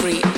free.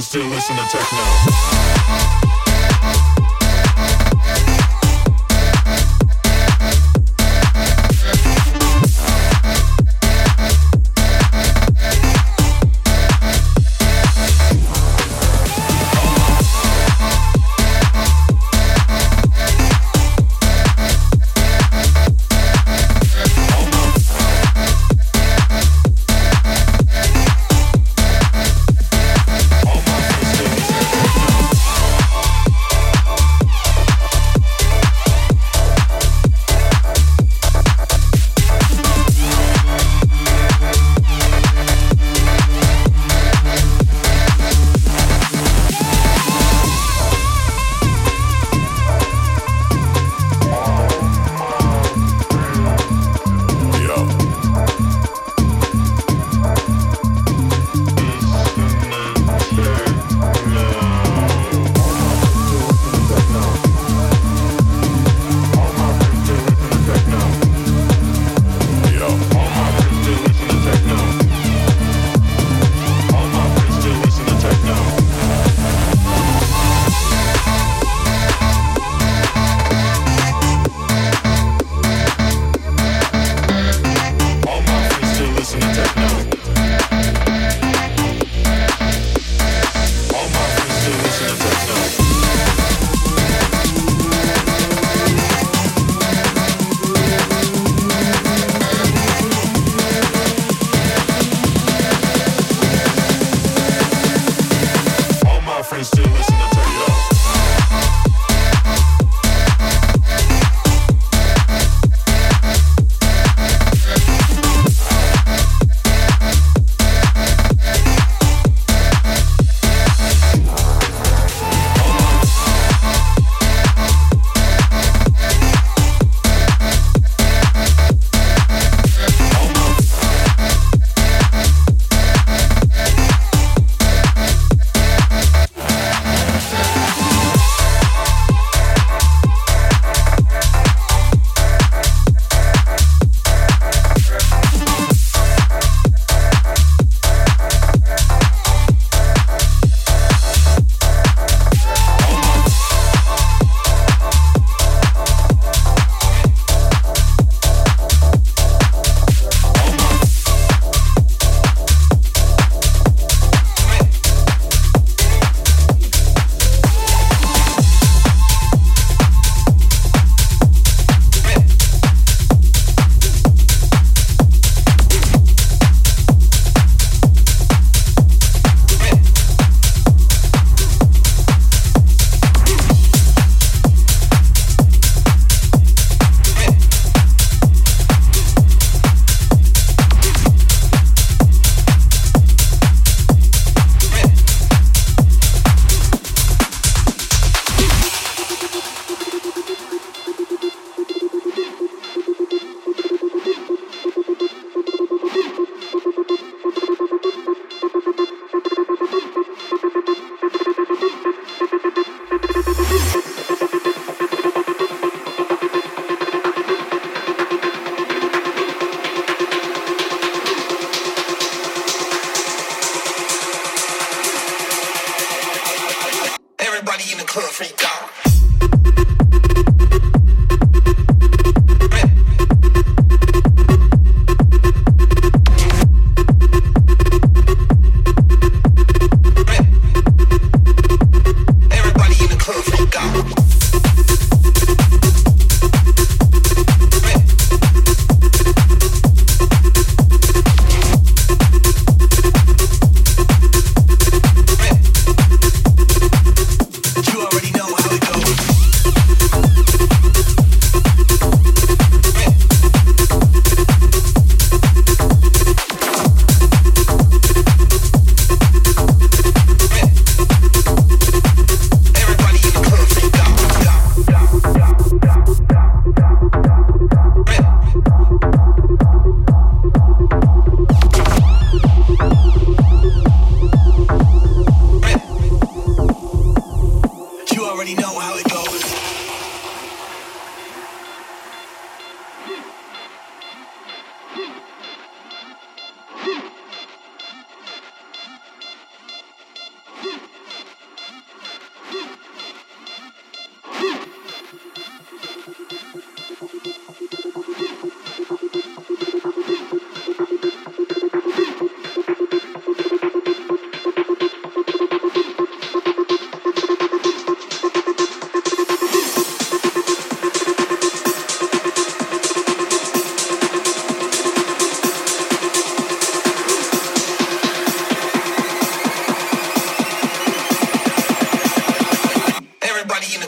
Still listen to techno.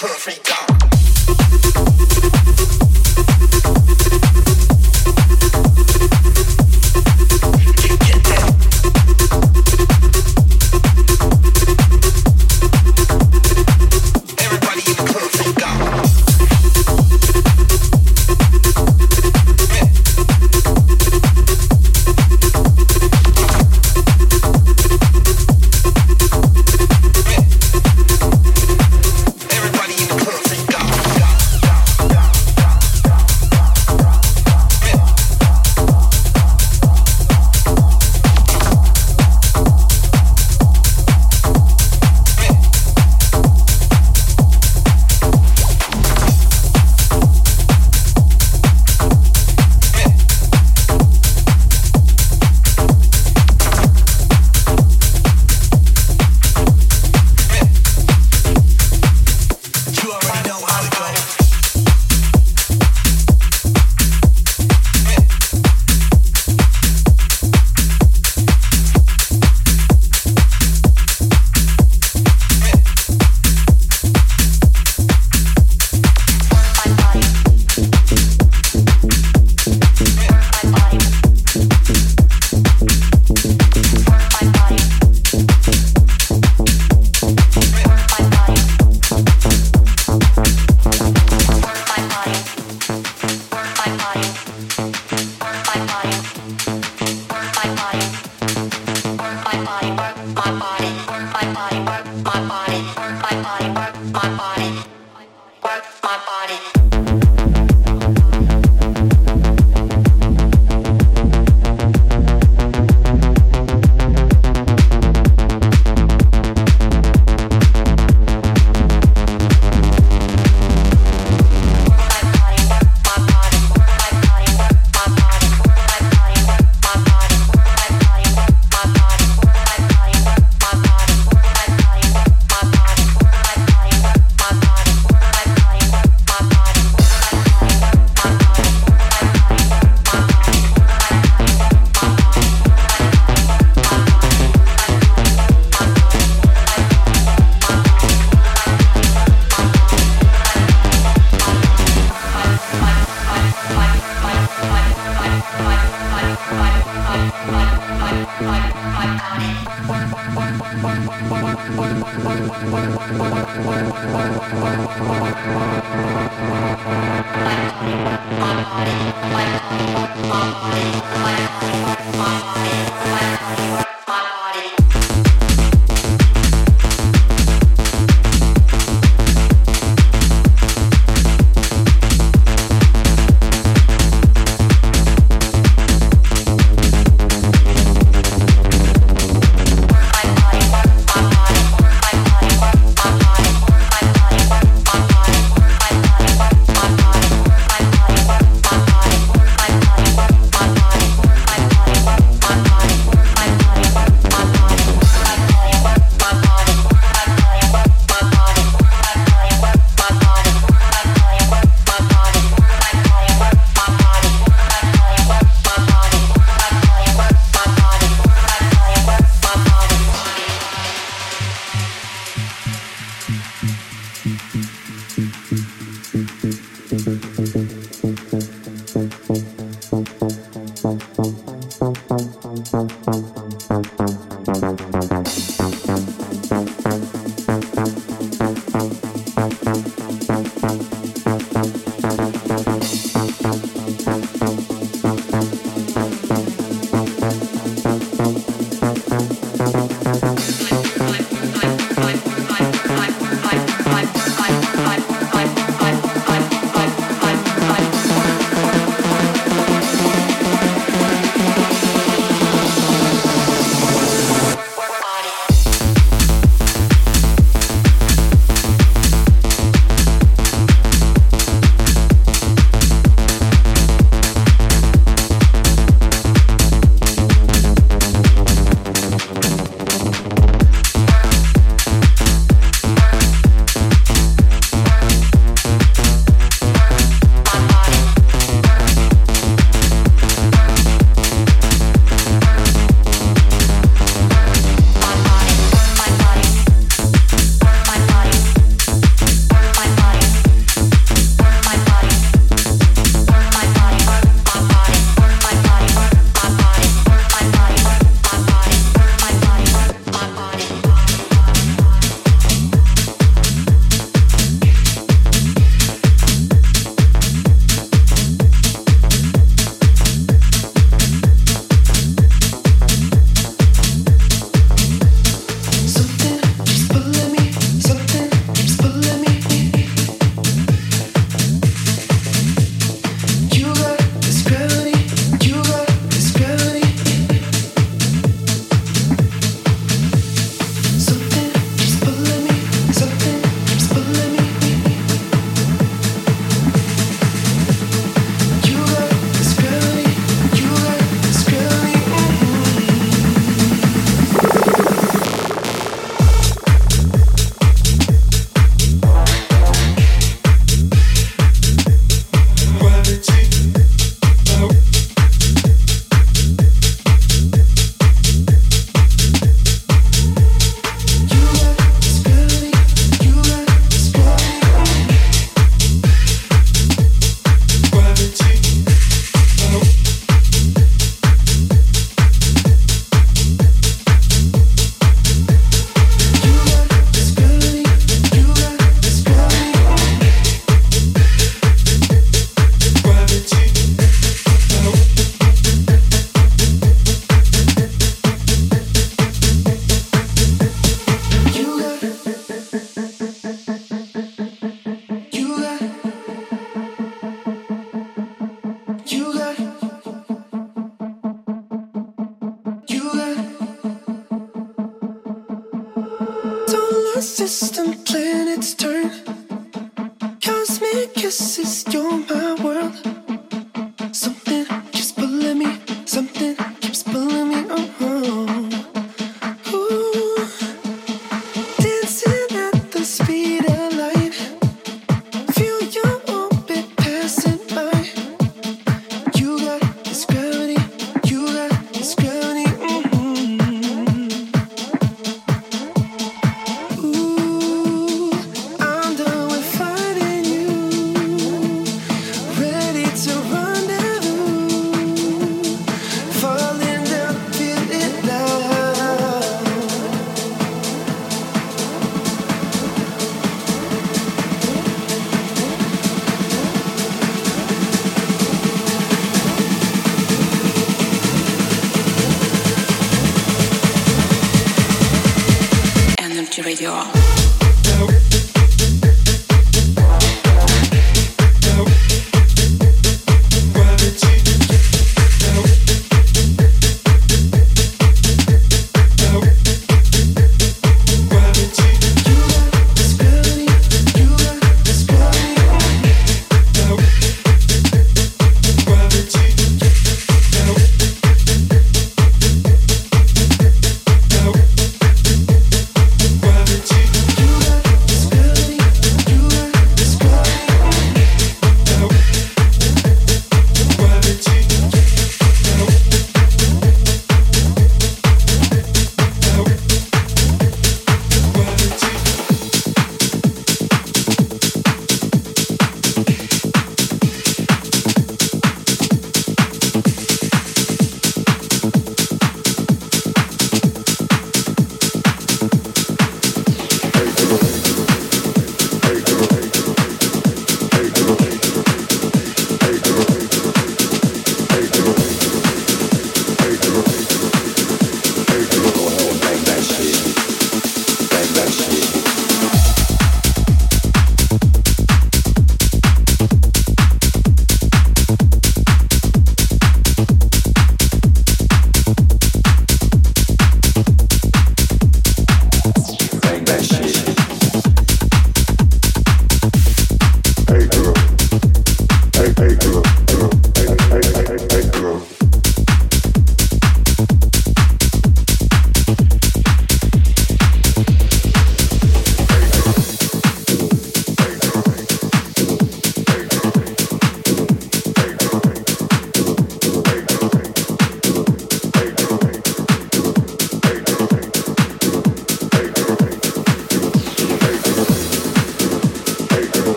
Bye.